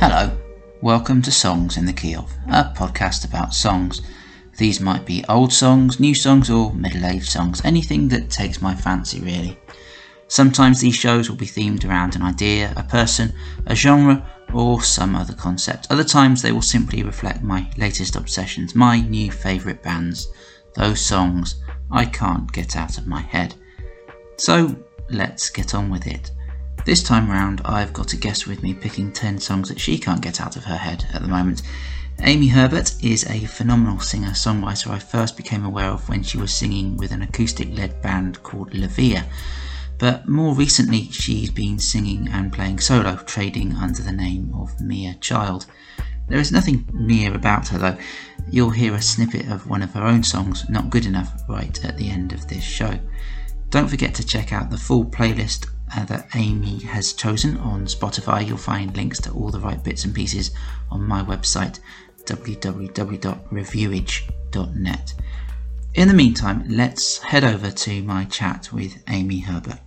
Hello, welcome to Songs in the Key of, a podcast about songs. These might be old songs, new songs, or middle aged songs, anything that takes my fancy really. Sometimes these shows will be themed around an idea, a person, a genre, or some other concept. Other times they will simply reflect my latest obsessions, my new favourite bands, those songs I can't get out of my head. So let's get on with it. This time round, I've got a guest with me picking 10 songs that she can't get out of her head at the moment. Amy Herbert is a phenomenal singer songwriter I first became aware of when she was singing with an acoustic led band called Lavia. But more recently, she's been singing and playing solo, trading under the name of Mia Child. There is nothing Mia about her though. You'll hear a snippet of one of her own songs, Not Good Enough, right at the end of this show. Don't forget to check out the full playlist uh, that Amy has chosen on Spotify. You'll find links to all the right bits and pieces on my website www.reviewage.net. In the meantime, let's head over to my chat with Amy Herbert.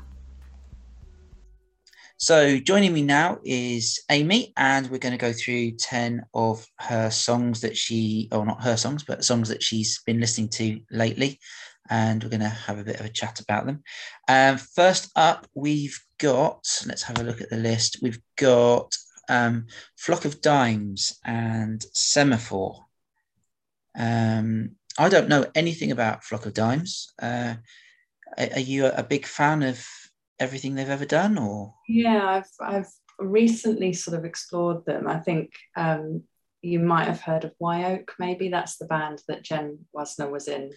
So, joining me now is Amy, and we're going to go through 10 of her songs that she, or not her songs, but songs that she's been listening to lately and we're going to have a bit of a chat about them. Um, first up, we've got, let's have a look at the list. We've got um, Flock of Dimes and Semaphore. Um, I don't know anything about Flock of Dimes. Uh, are you a big fan of everything they've ever done, or? Yeah, I've I've recently sort of explored them. I think um, you might have heard of Wye Oak. Maybe that's the band that Jenn Wasner was in.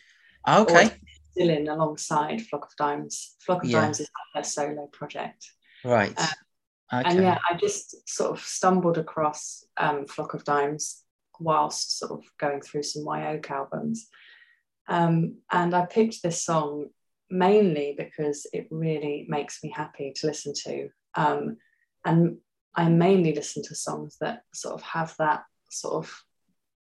Okay. Still in alongside Flock of Dimes. Flock of yeah. Dimes is her solo project. Right. Um, okay. And yeah, I just sort of stumbled across um, Flock of Dimes whilst sort of going through some Wye Oak albums. Um, and I picked this song mainly because it really makes me happy to listen to. Um, and I mainly listen to songs that sort of have that sort of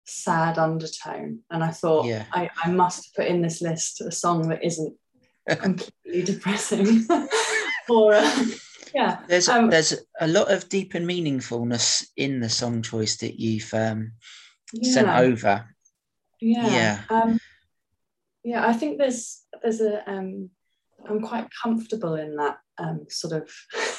sad undertone. And I thought yeah. I, I must put in this list a song that isn't completely depressing. or uh, yeah, there's um, there's a lot of deep and meaningfulness in the song choice that you've um, yeah. sent over. Yeah, yeah, um, yeah. I think there's there's a um, I'm quite comfortable in that um, sort of.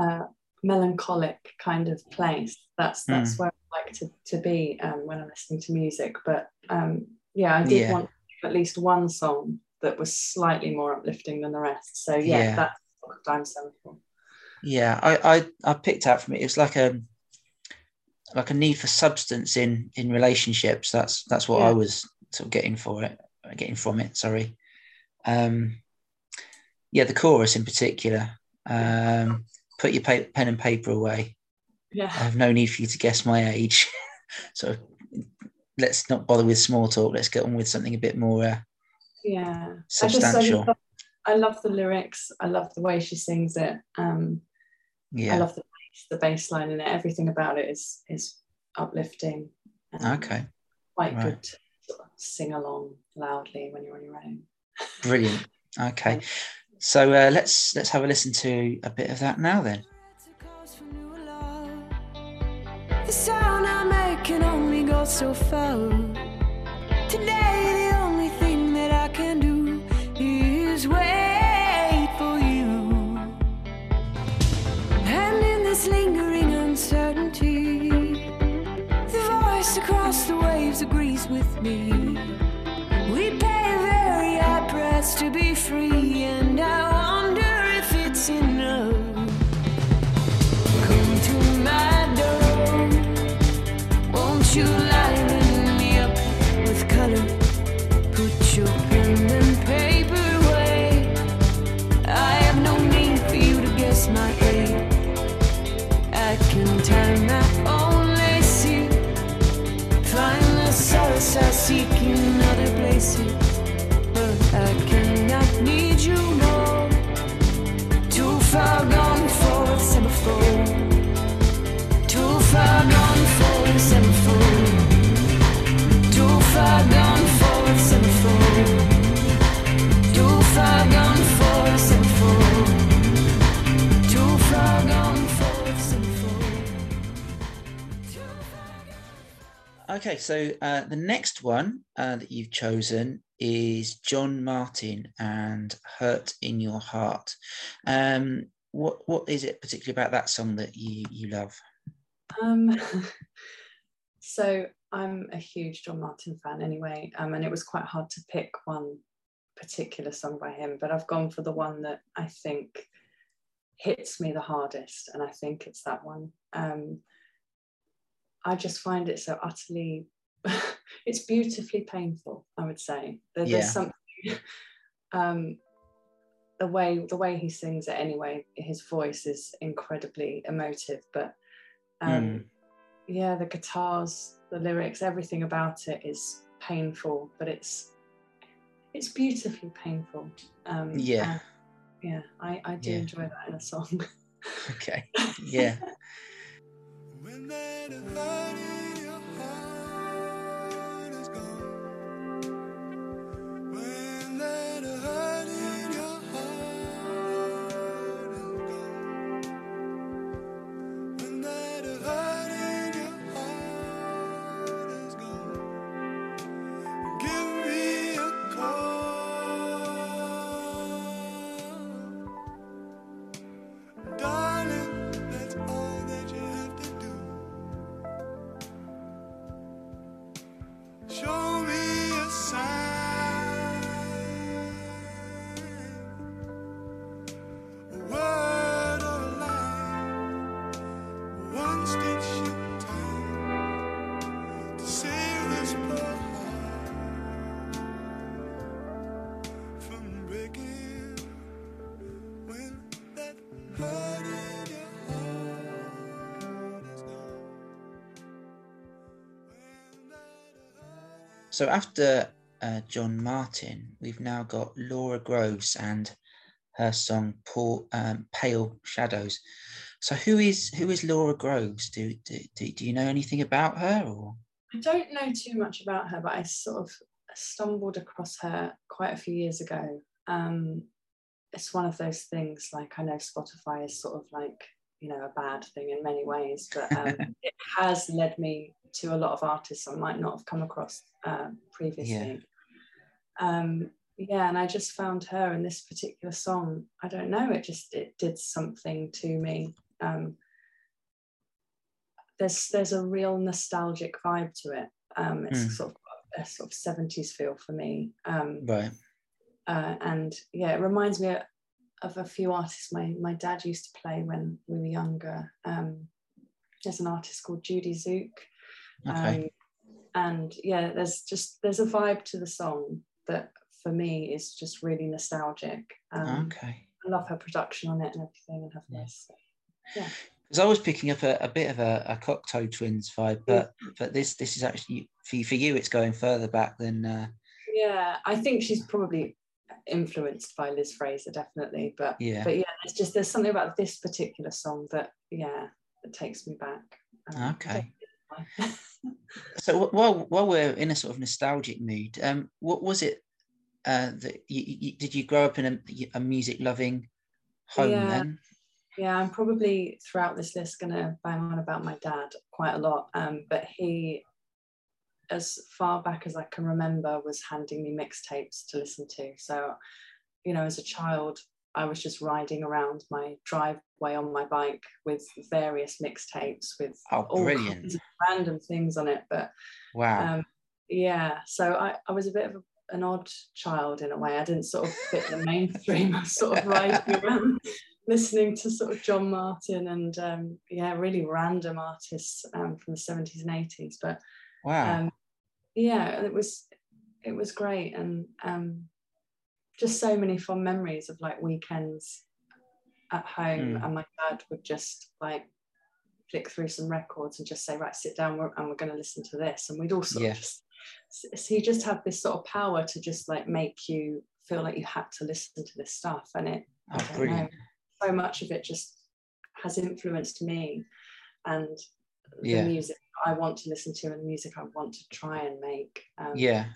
Uh, melancholic kind of place. That's that's mm. where I like to, to be um, when I'm listening to music. But um, yeah, I did yeah. want at least one song that was slightly more uplifting than the rest. So yeah, yeah. that's Dime Semaphore. Yeah, I, I I picked out from it. It's like a like a need for substance in in relationships. That's that's what yeah. I was sort of getting for it, getting from it. Sorry. Um, yeah, the chorus in particular. Um, put your pa- pen and paper away. Yeah. I have no need for you to guess my age. so let's not bother with small talk. Let's get on with something a bit more uh, yeah substantial. I, just, I, love, I, love, the lyrics. I love the way she sings it. Um, yeah. I love the bass, the bass line in it. Everything about it is is uplifting. okay. Quite right. good to sing along loudly when you're on your own. Brilliant. Okay. So uh, let's let's have a listen to a bit of that now then. The sound I only so far. Today, the only thing that I can do is wait for you. And in this lingering uncertainty, the voice across the waves agrees with me. We pay very high price to be free, seek in Okay, so uh, the next one uh, that you've chosen is John Martyn and "Hurt in Your Heart." Um, what what is it particularly about that song that you you love? Um, so I'm a huge John Martyn fan anyway, um, and it was quite hard to pick one particular song by him, but I've gone for the one that I think hits me the hardest, and I think it's that one. Um, I just find it so utterly, it's beautifully painful. I would say there, yeah. there's something. Um, the way the way he sings it anyway, his voice is incredibly emotive. But um, mm. yeah, the guitars, the lyrics, everything about it is painful, but it's it's beautifully painful. Um, yeah, yeah, I, I do yeah. enjoy that in a song. okay, yeah and then I thought So after uh, John Martyn, we've now got Laura Groves and her song Poor, um, "Pale Shadows." So who is who is Laura Groves? Do, do do do you know anything about her? Or I don't know too much about her, but I sort of stumbled across her quite a few years ago. Um, it's one of those things like I know Spotify is sort of like you know a bad thing in many ways, but um, it has led me to a lot of artists I might not have come across uh, previously. Yeah. Um, yeah, and I just found her in this particular song. I don't know, it just it did something to me. Um, there's there's a real nostalgic vibe to it. Um, it's mm. sort of a sort of 70s feel for me. Um, right. Uh, and yeah, it reminds me of a few artists my, my dad used to play when we were younger. Um, there's an artist called Judy Zook. Okay. Um, and yeah, there's just there's a vibe to the song that for me is just really nostalgic. Um, okay. I love her production on it and everything and her voice. Yeah. Because I was picking up a, a bit of a, a Cocteau Twins vibe, but yeah. but this this is actually for you, for you it's going further back than. Uh... Yeah, I think she's probably influenced by Liz Fraser, definitely. But yeah, but yeah, it's just there's something about this particular song that yeah that takes me back. Um, okay. So while while we're in a sort of nostalgic mood, um, what was it uh, that you, you, did you grow up in a, a music loving home yeah. then? Yeah, I'm probably throughout this list going to bang on about my dad quite a lot. Um, but he, as far back as I can remember, was handing me mixtapes to listen to. So, you know, as a child, I was just riding around my driveway on my bike with various mixtapes with oh, all brilliant. random things on it. But wow, um, yeah. So I, I was a bit of a, an odd child in a way. I didn't sort of fit the mainstream. I was sort of riding around listening to sort of John Martyn and um, yeah, really random artists um, from the seventies and eighties. But wow, um, yeah, it was it was great and um, just so many fond memories of like weekends at home mm. and my dad would just like flick through some records and just say right sit down and we're going to listen to this and we'd all sort of just so he just had this sort of power to just like make you feel like you had to listen to this stuff and it oh. Know, so much of it just has influenced me and yeah. the music I want to listen to and the music I want to try and make um, yeah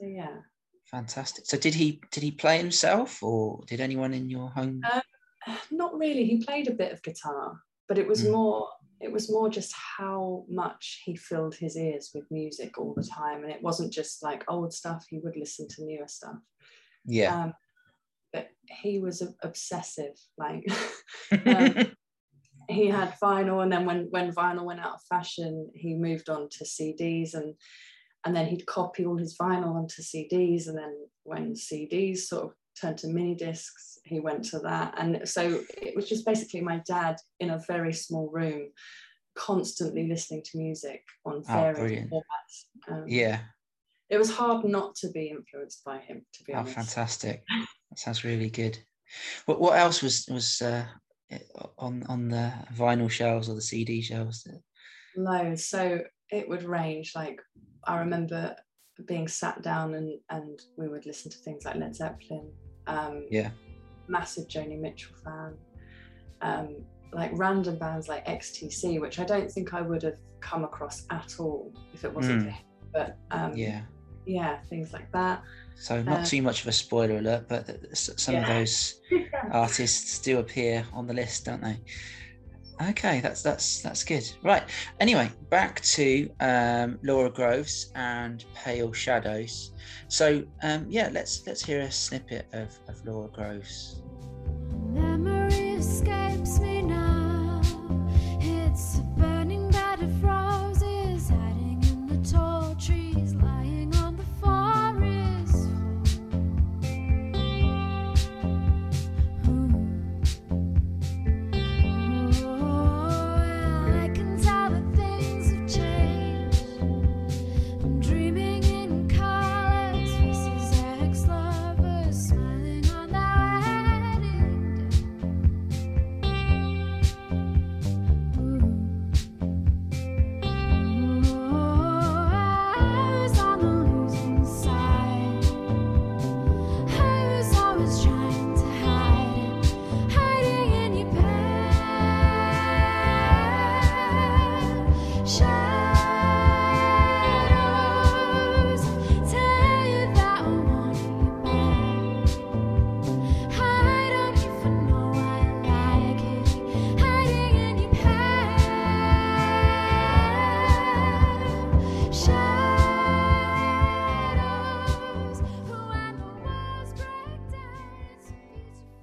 so yeah Fantastic. So did he did he play himself, or did anyone in your home? Um, not really. He played a bit of guitar, but it was mm. more it was more just how much he filled his ears with music all the time. And it wasn't just like old stuff, he would listen to newer stuff. Yeah. Um, but he was obsessive. Like um, he had vinyl, and then when when vinyl went out of fashion, he moved on to CDs, and and then he'd copy all his vinyl onto CDs, and then when CDs sort of turned to mini discs, he went to that, and so it was just basically my dad in a very small room, constantly listening to music on Oh, various brilliant. formats. Um, yeah. it was hard not to be influenced by him, to be Oh, honest. fantastic! That sounds really good. What what else was was uh, on on the vinyl shelves or the CD shelves? Loads. So it would range. Like I remember being sat down and and we would listen to things like Led Zeppelin. Um, Yeah. Massive Joni Mitchell fan. Um, like random bands like XTC, which I don't think I would have come across at all if it wasn't Mm. for him. But um, Yeah. yeah, things like that. So not Uh, too much of a spoiler alert, but some of those artists do appear on the list, don't they? Okay, that's that's that's good. Right. Anyway, back to um, Laura Groves and Pale Shadows. So um, yeah, let's let's hear a snippet of, of Laura Groves.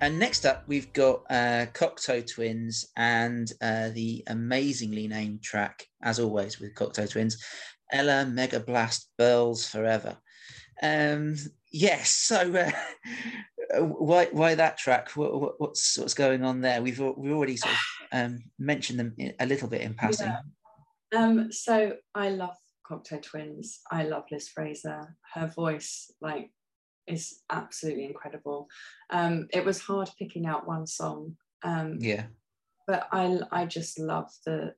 And next up, we've got uh, Cocteau Twins and uh, the amazingly named track, as always with Cocteau Twins, Ella Megalast Burls Forever. Um, yes, so uh, why why that track? What, what, what's what's going on there? We've we've already sort of um, mentioned them a little bit in passing. Yeah. Um, so I love Cocteau Twins. I love Liz Fraser. Her voice, like, is absolutely incredible. Um, it was hard picking out one song, um, Yeah, but I I just love the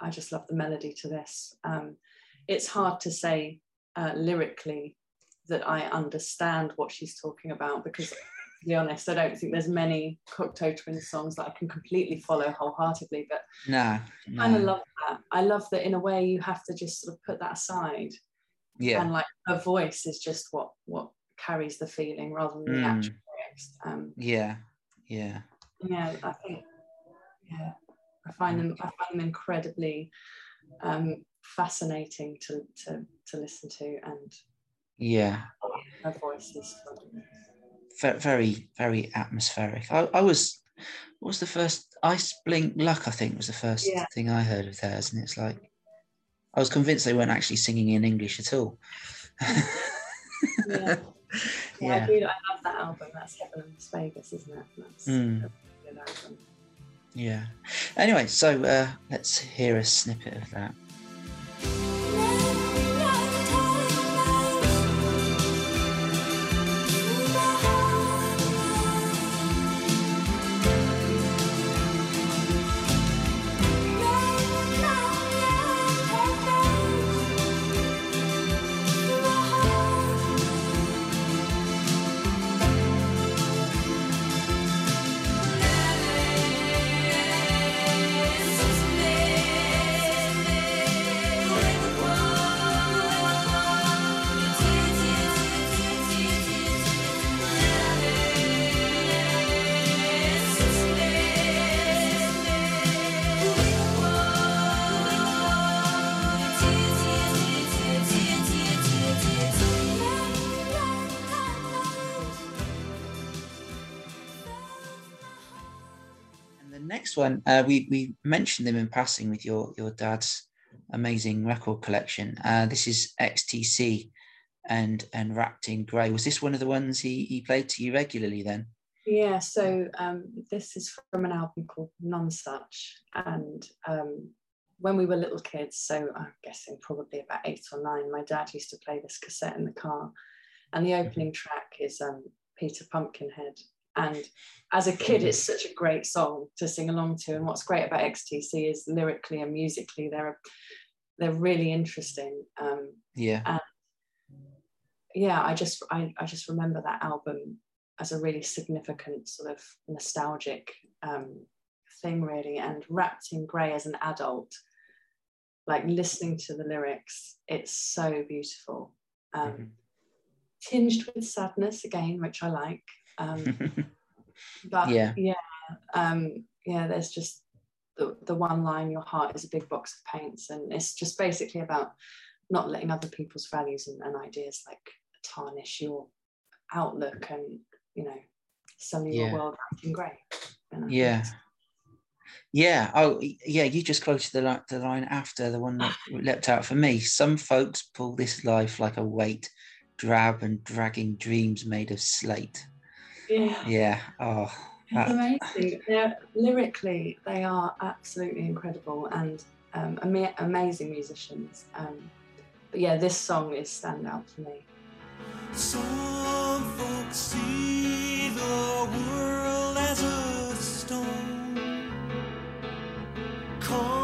I just love the melody to this. Um, it's hard to say uh, lyrically that I understand what she's talking about because, to be honest, I don't think there's many Cocteau Twins songs that I can completely follow wholeheartedly. But no, kind of love that. I love that in a way you have to just sort of put that aside, yeah, and like her voice is just what what carries the feeling rather than the Mm. actual lyrics. Um, yeah, yeah, yeah, I think yeah, I find them I find them incredibly um, fascinating to to to listen to, and yeah. her voice is. Very, very atmospheric. I, I was, what was the first? Ice Blink Luck, I think, was the first Yeah. thing I heard of theirs, and it's like, I was convinced they weren't actually singing in English at all. Yeah. Yeah, I do. I love that album. That's Heaven or Las Vegas, isn't it? That's Mm. a good album. Yeah. Anyway, so uh, let's hear a snippet of that. Next one, uh, we we mentioned them in passing with your your dad's amazing record collection. Uh, this is XTC and and Wrapped in Grey. Was this one of the ones he he played to you regularly then? Yeah, so um, this is from an album called Nonsuch. And um, when we were little kids, so I'm guessing probably about eight or nine, my dad used to play this cassette in the car. And the opening track is um, Peter Pumpkinhead. And as a kid, it's such a great song to sing along to. And what's great about XTC is lyrically and musically, they're they're really interesting. Um, Yeah. and yeah, I just I, I just remember that album as a really significant sort of nostalgic um, thing, really. And wrapped in grey as an adult, like listening to the lyrics, it's so beautiful. Um, Mhm. Tinged with sadness again, which I like. Um, but Yeah. yeah, um, yeah. There's just the the one line: "Your heart is a big box of paints," and it's just basically about not letting other people's values and, and ideas like tarnish your outlook and you know suddenly Yeah. your world wrapped in grey. And I Yeah. Yeah. Oh, yeah. You just quoted the, li- the line after the one that leapt out for me. Some folks pull this life like a weight, drab and dragging dreams made of slate. Yeah. Yeah. Oh, It's that- amazing. They're, lyrically, they are absolutely incredible and um, ama- amazing musicians. Um, but yeah, this song is stand out for me. Some folks see the world as a stone, concrete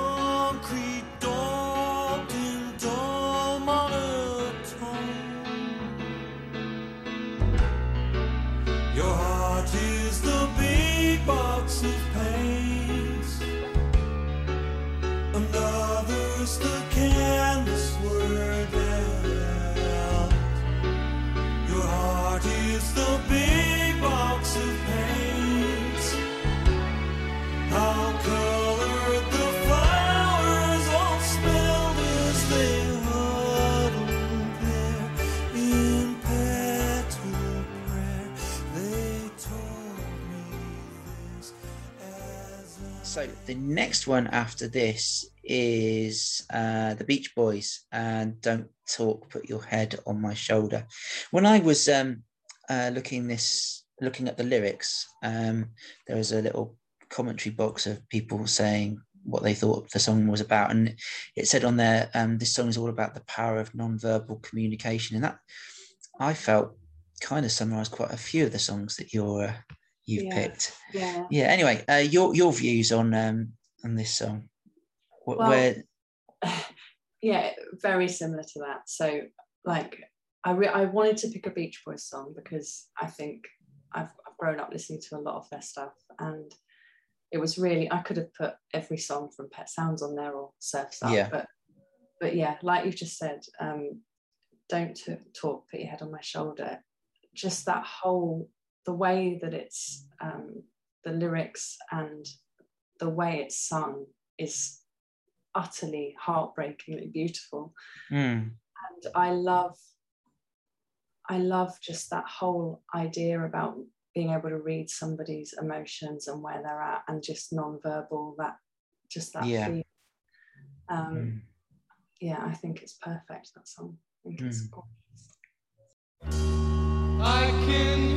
Your heart is the big box of paints, the next one after this is uh, the Beach Boys and "Don't Talk, Put Your Head on My Shoulder." When I was um, uh, looking this, looking at the lyrics, um, there was a little commentary box of people saying what they thought the song was about, and it said on there, um, "This song is all about the power of non-verbal communication," and that I felt kind of summarised quite a few of the songs that you're uh, you've Yeah. picked Yeah. yeah anyway uh, your your views on um on this song Wh- Well- where yeah, very similar to that. So, like, I re- I wanted to pick a Beach Boys song because I think I've, I've grown up listening to a lot of their stuff, and it was really I could have put every song from Pet Sounds on there or Surfs Up, Yeah. but but yeah, like you've just said, um, don't t- talk, put your head on my shoulder. Just that whole the way that it's um, the lyrics and the way it's sung is utterly heartbreakingly beautiful Mm, and i love i love just that whole idea about being able to read somebody's emotions and where they're at and just non-verbal that just that Yeah. feel. um mm. yeah i think it's perfect that song i think it's Mm. gorgeous. I can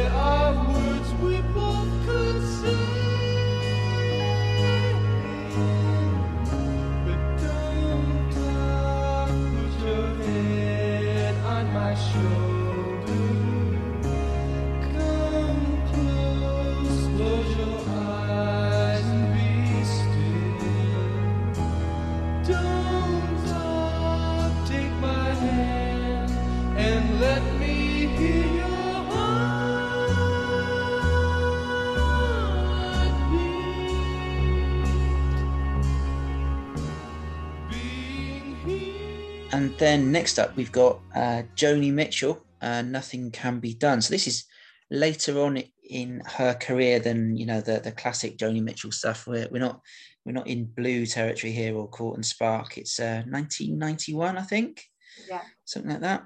and then next up we've got uh joni mitchell uh nothing can be done so this is later on in her career than you know the the classic Joni Mitchell stuff. We're we're not we're not in blue territory here or Court and Spark. It's uh, 1991, I think, Yeah. something like that.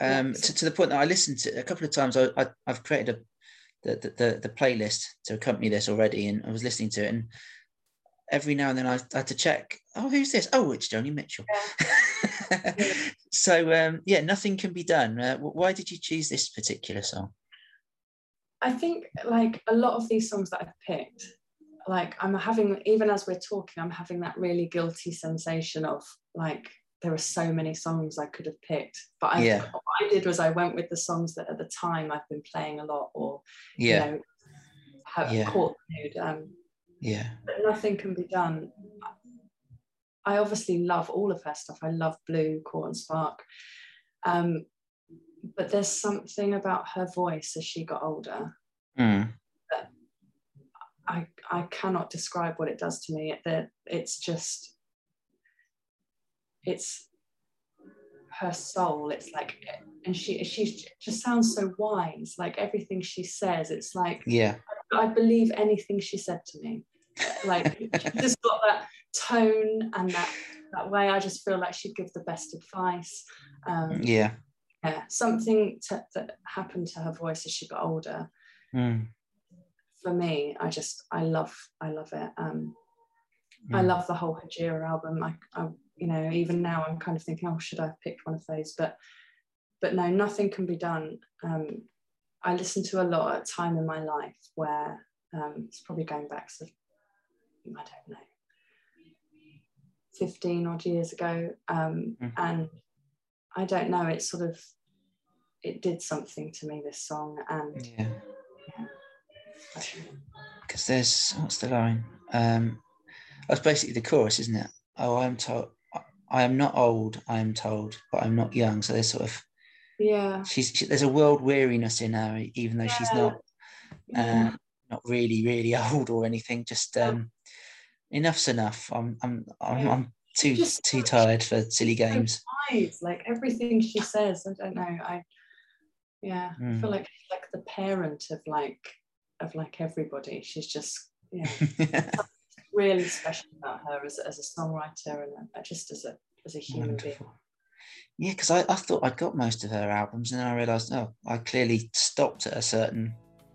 Um, to, to the point that I listened to a couple of times. I, I I've created a the, the the the playlist to accompany this already, and I was listening to it, and every now and then I, I had to check. Oh, who's this? Oh, it's Joni Mitchell. so um, yeah, nothing can be done. Uh, why did you choose this particular song? I think like a lot of these songs that I've picked, like I'm having, even as we're talking, I'm having that really guilty sensation of like there are so many songs I could have picked. But I, Yeah. what I did was I went with the songs that at the time I've been playing a lot or, Yeah, you know, have Yeah. caught the mood. Um, yeah, but nothing can be done. I obviously love all of her stuff. I love Blue, Court and Spark. Um, but there's something about her voice as she got older. Mm, I, I cannot describe what it does to me. That it's just it's her soul. It's like and she she just sounds so wise. Like everything she says, it's like yeah, I believe anything she said to me. Like just got that tone and that that way. I just feel like she'd give the best advice. Um, yeah. yeah, something to, that happened to her voice as she got older. Mm, For me, I just I love I love it. Um, I mm. love the whole Hejira album. I, I you know even now I'm kind of thinking, oh, should I have picked one of those? But but no, nothing can be done. Um, I listened to a lot at a time in my life where um, it's probably going back to I don't know, 15 odd years ago. Um, Mhm. And I don't know, it sort of it did something to me, this song. And Yeah, I- because there's what's the line? Um, that's basically the chorus, isn't it? Oh, I'm told. I am not old. I am told, but I'm not young. So there's sort of yeah, she's she, there's a world weariness in her, even though she's Yeah. not yeah. Not really really old or anything. Just um, enough's enough. I'm I'm I'm, I'm too Just- too tired for silly games. like everything she says. I don't know. I yeah, I Mm. feel like like the parent of like of like everybody. She's just yeah, really special about her as, as a songwriter and uh, just as a as a human being. Yeah, because I, I thought I'd got most of her albums, and then I realised, oh, I clearly stopped at a certain,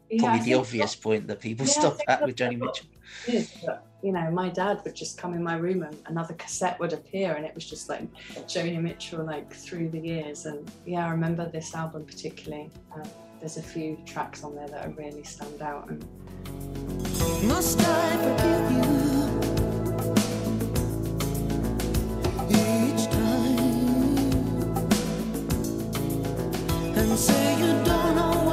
Yeah, probably I the think obvious point that people Yeah, stop at with Joni Mitchell. it is, but you know, my dad would just come in my room and another cassette would appear, and it was just like Joni Mitchell, like through the years. And yeah, I remember this album particularly. Um, there's a few tracks on there that really stand out, and Must I forgive you each time and say you don't know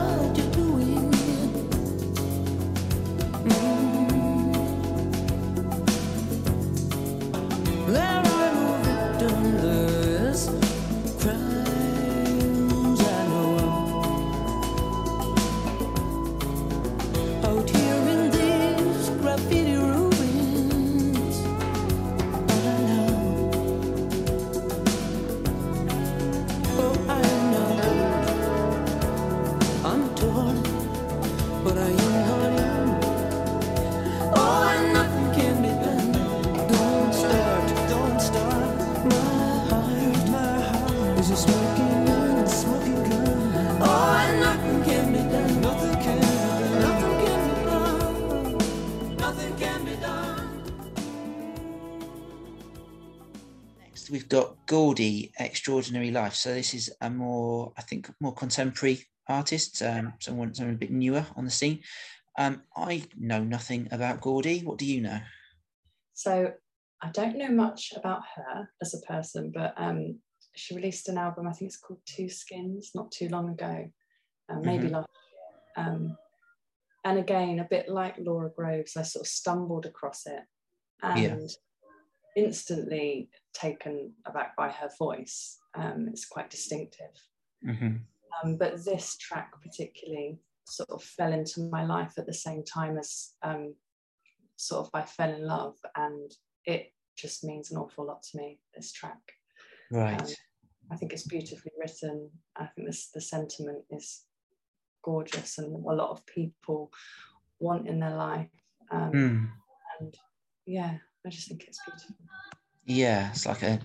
Gordi, Extraordinary Life. So this is a more, I think, more contemporary artist, um, someone, someone a bit newer on the scene. Um, I know nothing about Gordi. What do you know? So I don't know much about her as a person, but um, she released an album. I think it's called Two Skins, not too long ago, uh, maybe Mhm. last year. Um, and again, a bit like Laura Groves, I sort of stumbled across it and instantly taken aback by her voice. Um, it's quite distinctive. hmm Um, but this track particularly sort of fell into my life at the same time as um, sort of I fell in love, and it just means an awful lot to me. This track, Right. Um, I think it's beautifully written. I think this the sentiment is gorgeous and a lot of people want in their life. Um, Mm. And yeah, I just think it's beautiful. Yeah, it's like a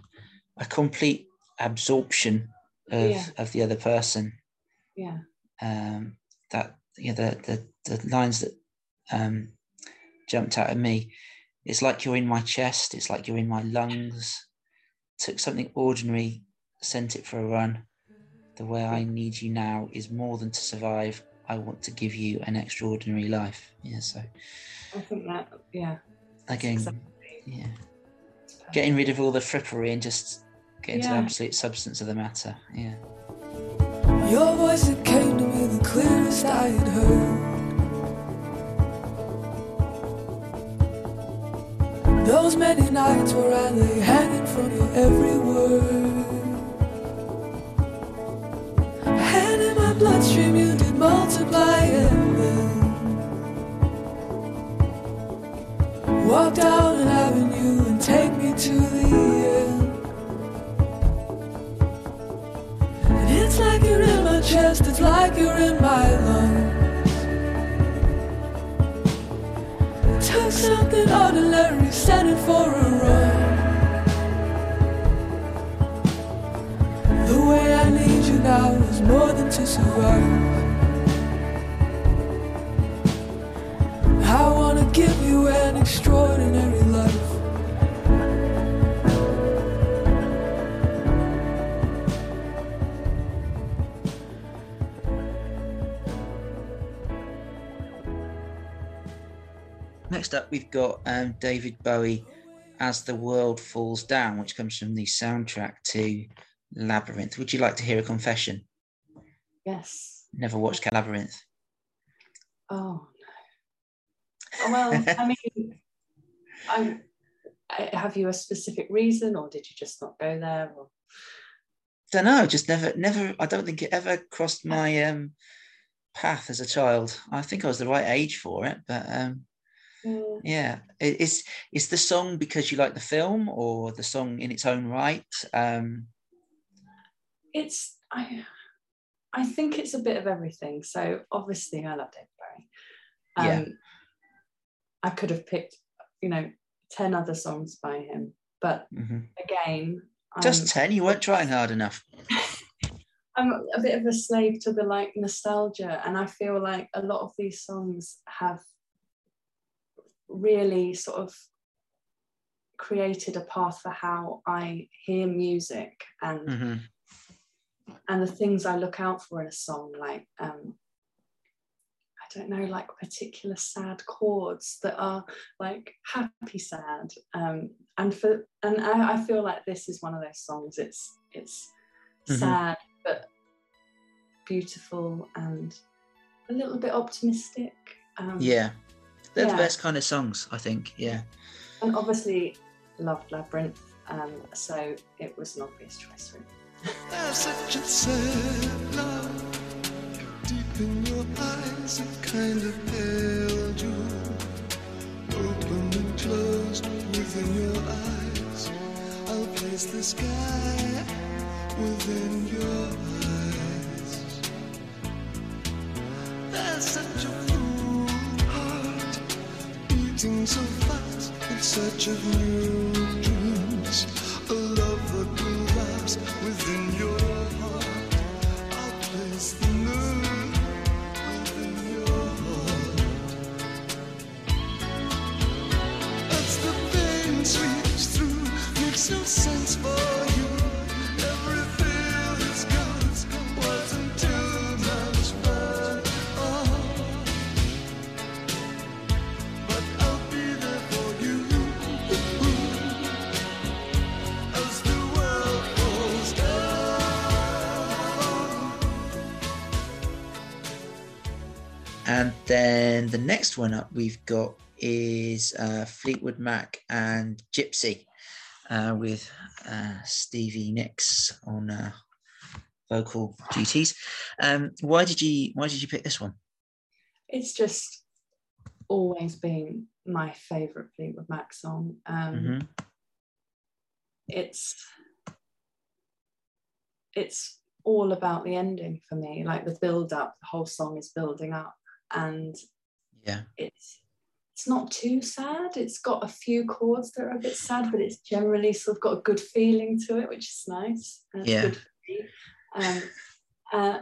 a complete absorption of, Yeah. of the other person. Yeah. um, that yeah the, the the lines that um, jumped out at me it's like you're in my chest it's like you're in my lungs took something ordinary sent it for a run the way i need you now is more than to survive i want to give you an extraordinary life yeah so I think that, yeah. again exactly- yeah. Getting rid of all the frippery and just getting to the absolute substance of the matter yeah Your voice it came to me the clearest I had heard. Those many nights where I lay hanging from your every word. And in my bloodstream you did multiply and then walk down an avenue and take me to the end. It's like you're in my chest, it's like you're in my lungs. Took something ordinary, set it for a run. The way I need you now is more than to survive. I wanna give you an extraordinary Next up, we've got um, David Bowie as the world falls down, which comes from the soundtrack to Labyrinth. Would you like to hear a confession? Yes. Never watched Labyrinth. Oh, no. Oh, Well, I mean, I, I, have you a specific reason or did you just not go there? Or, Don't know. Just never, never. I don't think it ever crossed my um, path as a child. I think I was the right age for it, but um, yeah. yeah, is is the song because you like the film, or the song in its own right? Um, it's I I think it's a bit of everything. So obviously I love David Bowie. Yeah. Um, I could have picked, you know, 10 other songs by him. But mhm. again, Just I'm, ten. You weren't trying hard enough. I'm a bit of a slave to the like nostalgia. And I feel like a lot of these songs have really sort of created a path for how I hear music and Mhm. and the things I look out for in a song, like um, I don't know, like particular sad chords that are like happy sad, um, and for and I, I feel like this is one of those songs. It's it's Mhm. sad but beautiful and a little bit optimistic. Um, Yeah, they're the best kind of songs. I think. Yeah. and obviously loved Labyrinth, um, so it was an obvious choice for me. There's such a sad love deep in your eyes. It kind of held you, open and closed within your eyes. I'll place the sky within your eyes. There's such a full heart beating so fast in search of new dreams. Then the next one up we've got is uh, Fleetwood Mac and Gypsy uh, with uh, Stevie Nicks on uh, vocal duties. Um, why did you Why did you pick this one? it's just always been my favorite Fleetwood Mac song. Um, Mhm. It's it's all about the ending for me. Like the build up, the whole song is building up, and Yeah. it's it's not too sad. It's got a few chords that are a bit sad, but it's generally sort of got a good feeling to it, which is nice. Yeah. Um, uh,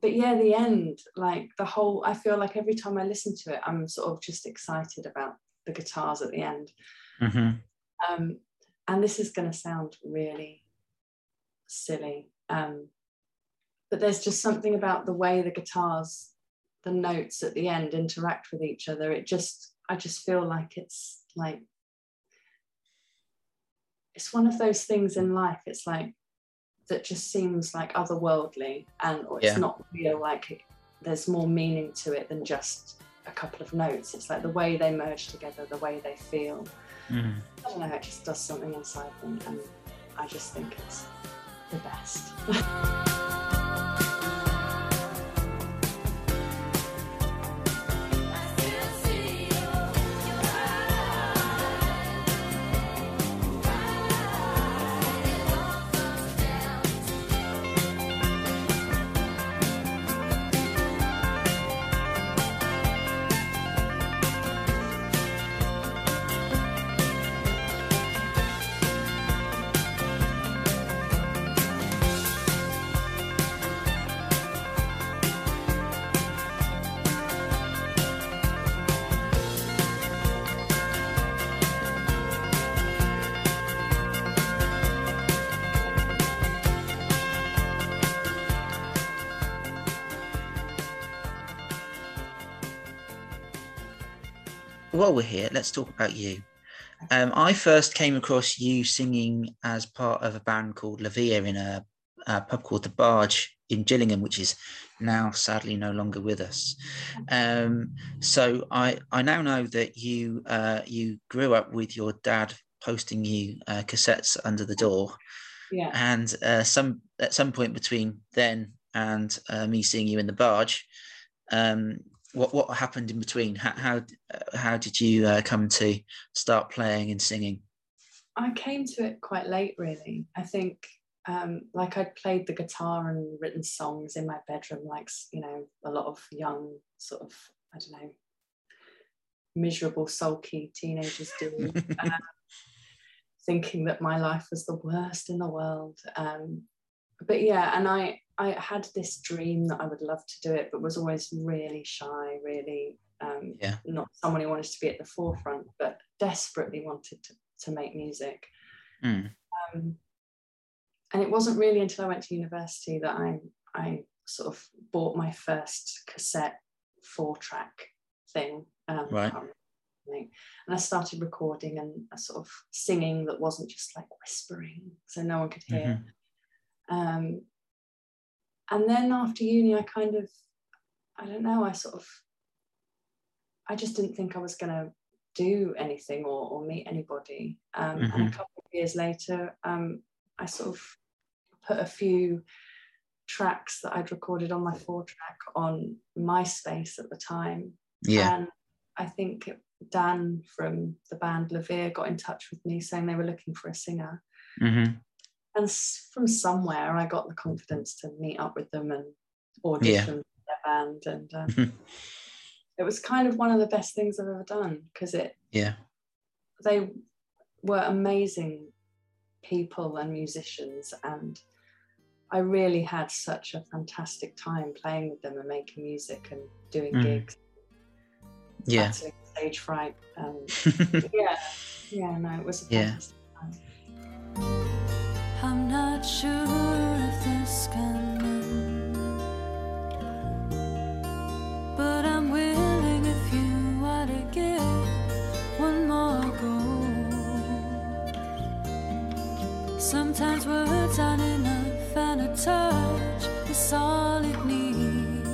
but yeah, the end, like the whole, I feel like every time I listen to it, I'm sort of just excited about the guitars at the end. hmm Um, and this is going to sound really silly, um, but there's just something about the way the guitars, the notes at the end interact with each other. It just, I just feel like it's like, it's one of those things in life. It's like, that just seems like otherworldly and or it's Yeah. not real like it, there's more meaning to it than just a couple of notes it's like the way they merge together the way they feel hmm I don't know, it just does something inside them, and I just think it's the best. While we're here, let's talk about you. Um, I first came across you singing as part of a band called Lavia in a, a pub called The Barge in Gillingham, which is now sadly no longer with us. Um, so I, I now know that you uh, you grew up with your dad posting you uh, cassettes under the door, yeah, and uh, some at some point between then and uh, me seeing you in the barge, um, what what happened in between? How how, uh, how did you uh, come to start playing and singing? I came to it quite late, really. I think, um, like I'd played the guitar and written songs in my bedroom, like you know, a lot of young sort of, I don't know, miserable, sulky teenagers do. um, thinking that my life was the worst in the world. Um, but yeah, and I I had this dream that I would love to do it, but was always really shy, really um, Yeah. not someone who wanted to be at the forefront, but desperately wanted to, to make music. Mm, Um, and it wasn't really until I went to university that I I sort of bought my first cassette four track thing. Um, Right. I can't remember the name. And I started recording and a sort of singing that wasn't just like whispering, so no one could hear. Um, and then after uni, I kind of, I don't know, I sort of, I just didn't think I was going to do anything or, or meet anybody. Um, And Mhm. a couple of years later, um, I sort of put a few tracks that I'd recorded on my four track on MySpace at the time. yeah. And I think Dan from the band Levere got in touch with me saying they were looking for a singer. hmm And from somewhere, I got the confidence to meet up with them and audition for their band. And um, it was kind of one of the best things I've ever done because it Yeah. they were amazing people and musicians and I really had such a fantastic time playing with them and making music and doing Mm. gigs, Yeah. stage fright. Um, yeah, yeah, no, it was a Yeah. fantastic time. I'm not sure if this can end, but I'm willing if you are to give one more go. Sometimes words aren't enough, and a touch is all it needs.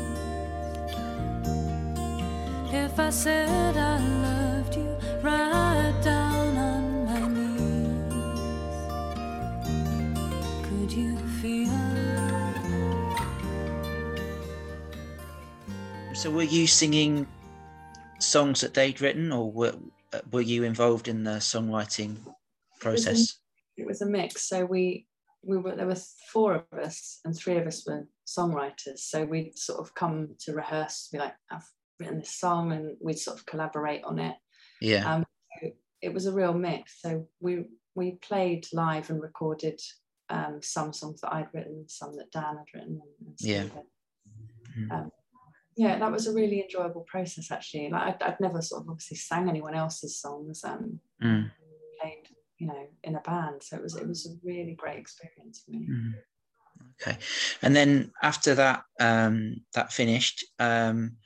If I said I loved So were you singing songs that they'd written, or were were you involved in the songwriting process? it was a mix. So we, we were there were four of us and three of us were songwriters so we'd sort of come to rehearse be like i've written this song and we'd sort of collaborate on it Yeah. um, so it was a real mix so we we played live and recorded um, some songs that i'd written some that dan had written and, and Yeah. Mhm. um, yeah that was a really enjoyable process actually like I'd, I'd never sort of obviously sang anyone else's songs um Mm, played you know in a band so it was it was a really great experience for me mm. Okay. And then after that, um, that finished. Um,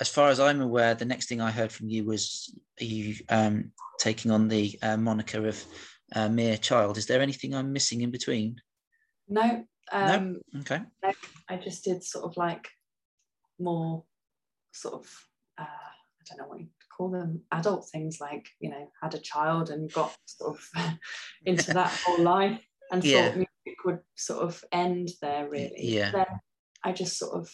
as far as I'm aware, the next thing I heard from you was you um, taking on the uh, moniker of uh, mere child. Is there anything I'm missing in between? no um Okay. I just did sort of like more sort of uh, I don't know what you call them adult things like you know had a child and got sort of into that whole life and Yeah. thought music would sort of end there really. yeah. Then I just sort of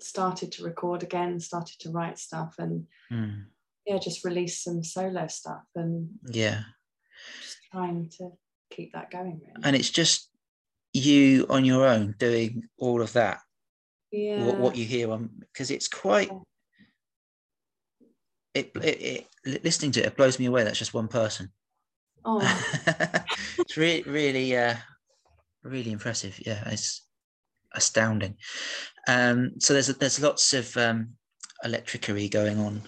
started to record again, started to write stuff and Mm, yeah, just release some solo stuff and yeah. just trying to keep that going really. And it's just you on your own doing all of that. Yeah. What, what you hear on because it's quite. It, it, it listening to it, it blows me away. That's just one person. oh, it's really, really, uh, really impressive. Yeah, it's astounding. Um, so there's there's lots of um, electricery going on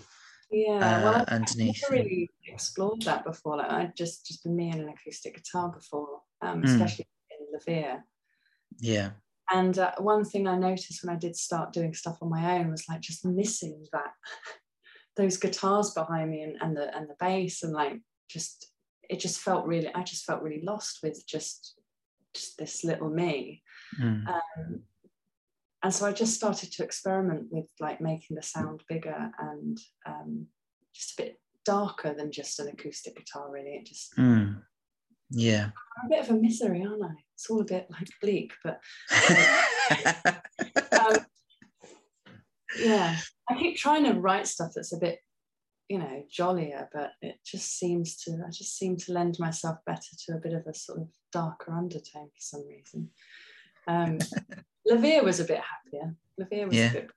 yeah. well, uh, I- underneath. never really explored that before. Like I'd just just been me and an acoustic guitar before, um, Mm. especially in Levere. Yeah, And uh, one thing I noticed when I did start doing stuff on my own was like just missing that those guitars behind me and, and the and the bass and like just it just felt really I just felt really lost with just just this little me. Mm. Um, and so I just started to experiment with like making the sound bigger and um, just a bit darker than just an acoustic guitar. Really, it just Mm. Yeah. I'm a bit of a misery, aren't I? It's all a bit like bleak, but um, yeah, I keep trying to write stuff that's a bit, you know, jollier, but it just seems to, I just seem to lend myself better to a bit of a sort of darker undertone for some reason. Um, Levere was a bit happier. Levere was Yeah. a bit,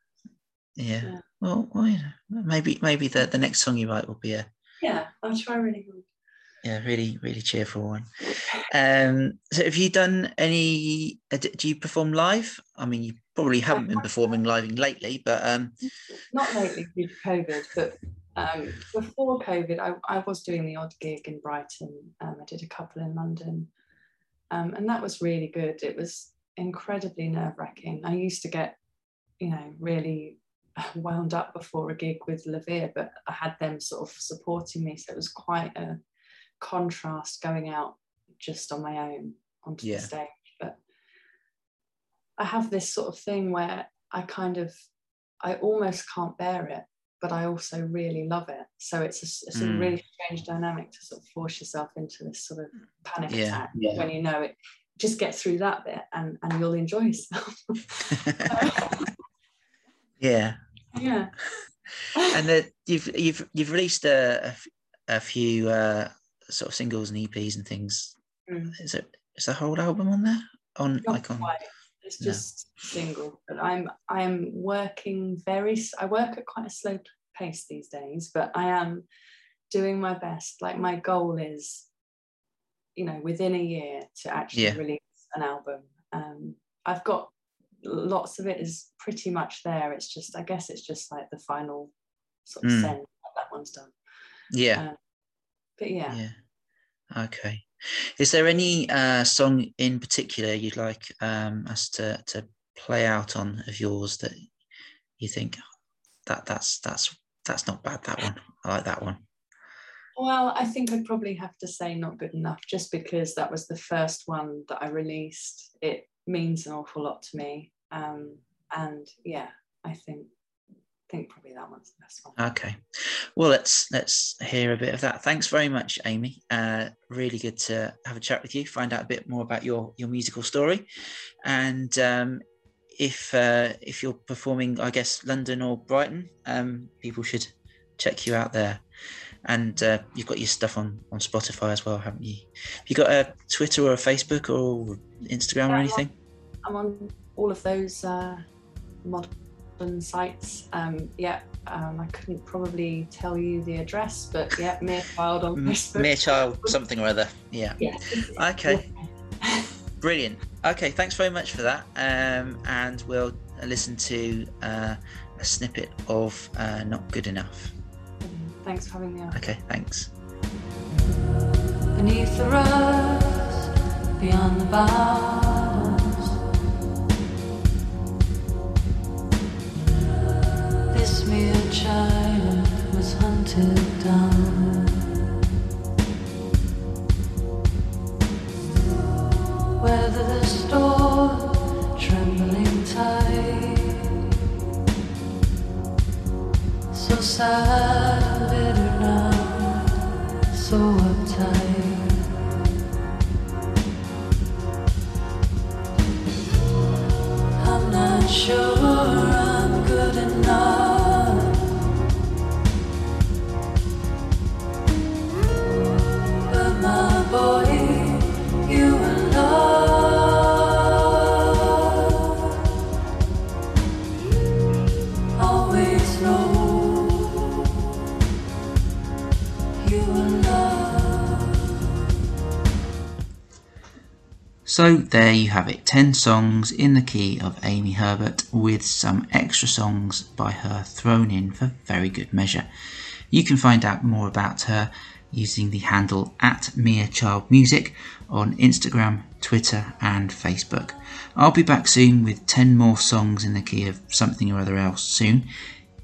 yeah. Yeah. Well, well, you know, maybe maybe the, the next song you write will be a yeah, I'll try really hard. Yeah really really cheerful one. Um, so have you done any? uh, Do you perform live? I mean, you probably haven't been performing live lately, but um, Not lately due to COVID, but um, before COVID, I, I was doing the odd gig in Brighton. Um, I did a couple in London, um, and that was really good. It was incredibly nerve wracking. I used to get, you know, really wound up before a gig with Levere, but I had them sort of supporting me, so it was quite a contrast going out just on my own onto Yeah. the stage. But I have this sort of thing where I kind of, I almost can't bear it, but I also really love it. So it's a, it's a Mm. really strange dynamic to sort of force yourself into this sort of panic Yeah, attack yeah. when you know it. Just get through that bit and, and you'll enjoy yourself. yeah. yeah. and the, you've you've you've released a a few uh, sort of singles and EPs and things. Mm. Is it is the whole album on there? On Not like on quite. It's No. just single, but I'm I'm working very. I work at quite a slow pace these days, but I am doing my best. Like my goal is, you know, within a year to actually Yeah. release an album. Um, I've got lots of it is pretty much there. It's just, I guess, it's just like the final sort of Mm. send. That one's done. yeah Um, But yeah, yeah okay. Is there any uh, song in particular you'd like um, us to to play out on of yours that you think that that's that's that's not bad that one I like that one Well, I think I'd probably have to say not good enough just because that was the first one that I released. It means an awful lot to me. Um, and yeah, I think think probably that one's the best one. Okay. Well, let's let's hear a bit of that. Thanks very much, Amy. Uh, really good to have a chat with you, find out a bit more about your your musical story, and um, if uh, if you're performing, I guess London or Brighton, um, people should check you out there. And uh, you've got your stuff on, on Spotify as well, haven't you? Have you got a Twitter or a Facebook or Instagram or anything? I'm on all of those uh, sites. Um, yeah, um, I couldn't probably tell you the address, but yeah, Mere Child on Facebook. Mere something or other. Yeah. Yeah. Okay. Brilliant. Okay, thanks very much for that. Um, and we'll listen to uh, a snippet of uh, Not Good Enough. Thanks for having me on. Okay, thanks. beneath the rust, beyond the bounds. This mere child was hunted down. Weather the storm, trembling tight. So sad bitter now so uptight. I'm not sure So there you have it 10 songs in the key of Amy Herbert with some extra songs by her thrown in for very good measure. You can find out more about her using the handle at Mere Child Music on Instagram, Twitter, and Facebook. I'll be back soon with 10 more songs in the key of something or other else soon.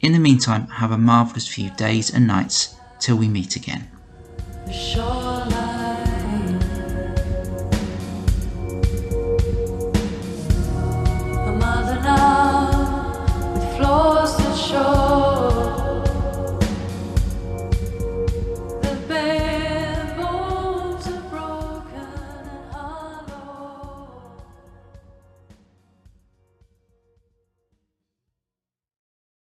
In the meantime, have a marvellous few days and nights till we meet again.